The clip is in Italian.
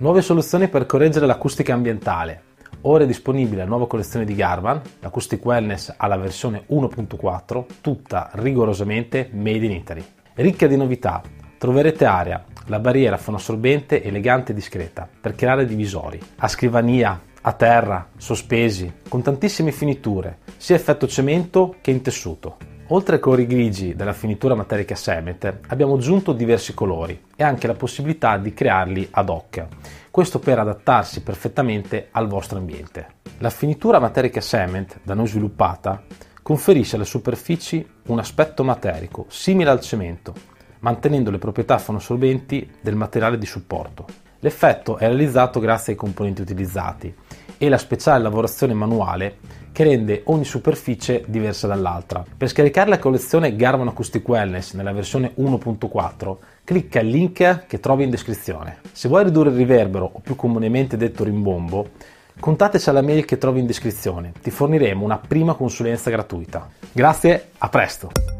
Nuove soluzioni per correggere l'acustica ambientale. Ora è disponibile la nuova collezione di Garvan, l'Acoustic Wellness alla versione 1.4, tutta rigorosamente made in Italy. Ricca di novità, troverete area, la barriera fonoassorbente elegante e discreta per creare divisori, a scrivania, a terra, sospesi, con tantissime finiture, sia effetto cemento che in tessuto. Oltre ai colori grigi della finitura Materica Cement, abbiamo aggiunto diversi colori e anche la possibilità di crearli ad hoc, questo per adattarsi perfettamente al vostro ambiente. La finitura Materica Cement, da noi sviluppata, conferisce alle superfici un aspetto materico simile al cemento, mantenendo le proprietà fonoassorbenti del materiale di supporto. L'effetto è realizzato grazie ai componenti utilizzati e la speciale lavorazione manuale che rende ogni superficie diversa dall'altra. Per scaricare la collezione Garvan Acoustic Wellness nella versione 1.4, clicca il link che trovi in descrizione. Se vuoi ridurre il riverbero o più comunemente detto rimbombo, contateci alla mail che trovi in descrizione. Ti forniremo una prima consulenza gratuita. Grazie, a presto!